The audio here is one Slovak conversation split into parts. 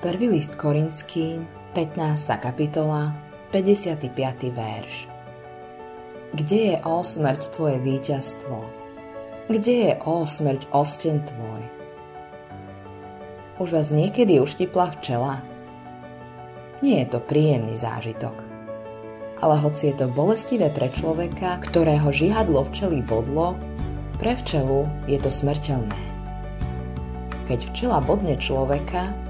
Prvý list Korinským, 15. kapitola, 55. verš. Kde je o smrť tvoje víťazstvo? Kde je o smrť osten tvoj? Už vás niekedy uštipla včela? Nie je to príjemný zážitok. Ale hoci je to bolestivé pre človeka, ktorého žihadlo včely bodlo, pre včelu je to smrteľné. Keď včela bodne človeka,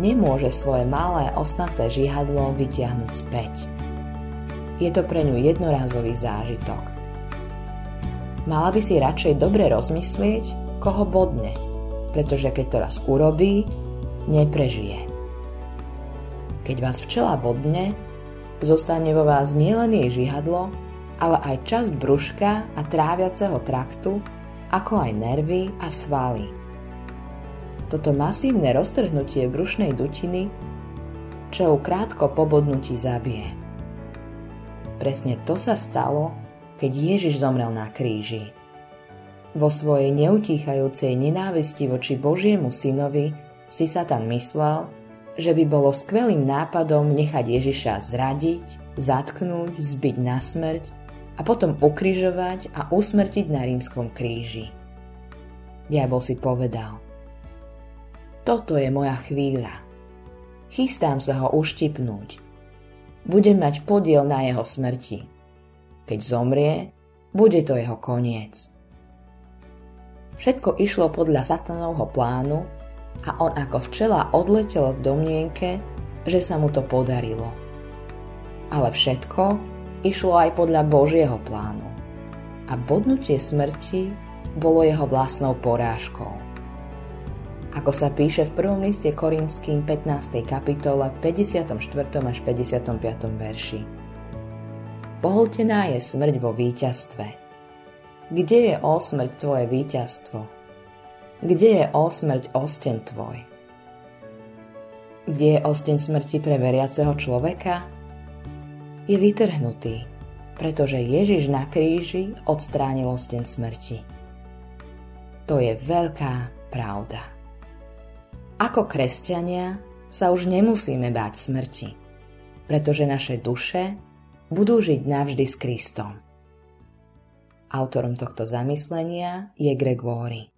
nemôže svoje malé osnaté žihadlo vytiahnuť späť. Je to pre ňu jednorázový zážitok. Mala by si radšej dobre rozmyslieť, koho bodne, pretože keď to raz urobí, neprežije. Keď vás včela bodne, zostane vo vás nielen jej žihadlo, ale aj časť brúška a tráviaceho traktu, ako aj nervy a svaly. Toto masívne roztrhnutie brušnej dutiny čelu krátko po bodnutí zabije. Presne to sa stalo, keď Ježiš zomrel na kríži. Vo svojej neutíchajúcej nenávisti voči Božiemu synovi si Satan myslel, že by bolo skvelým nápadom nechať Ježiša zradiť, zatknúť, zbiť na smrť a potom ukrižovať a usmrtiť na rímskom kríži. Diabol si povedal, toto je moja chvíľa. Chystám sa ho uštipnúť. Budem mať podiel na jeho smrti. Keď zomrie, bude to jeho koniec. Všetko išlo podľa satanovho plánu a on ako včela odletel v domnienke, že sa mu to podarilo. Ale všetko išlo aj podľa Božieho plánu. A bodnutie smrti bolo jeho vlastnou porážkou. Ako sa píše v prvom liste Korinským 15. kapitole 54. až 55. verši. Pohltená je smrť vo víťazstve. Kde je o smrť tvoje víťazstvo? Kde je o smrť osten tvoj? Kde je osten smrti pre veriaceho človeka? je vytrhnutý, pretože Ježiš na kríži odstránil osten smrti. To je veľká pravda. Ako kresťania sa už nemusíme báť smrti, pretože naše duše budú žiť navždy s Kristom. Autorom tohto zamyslenia je Greg Laurie.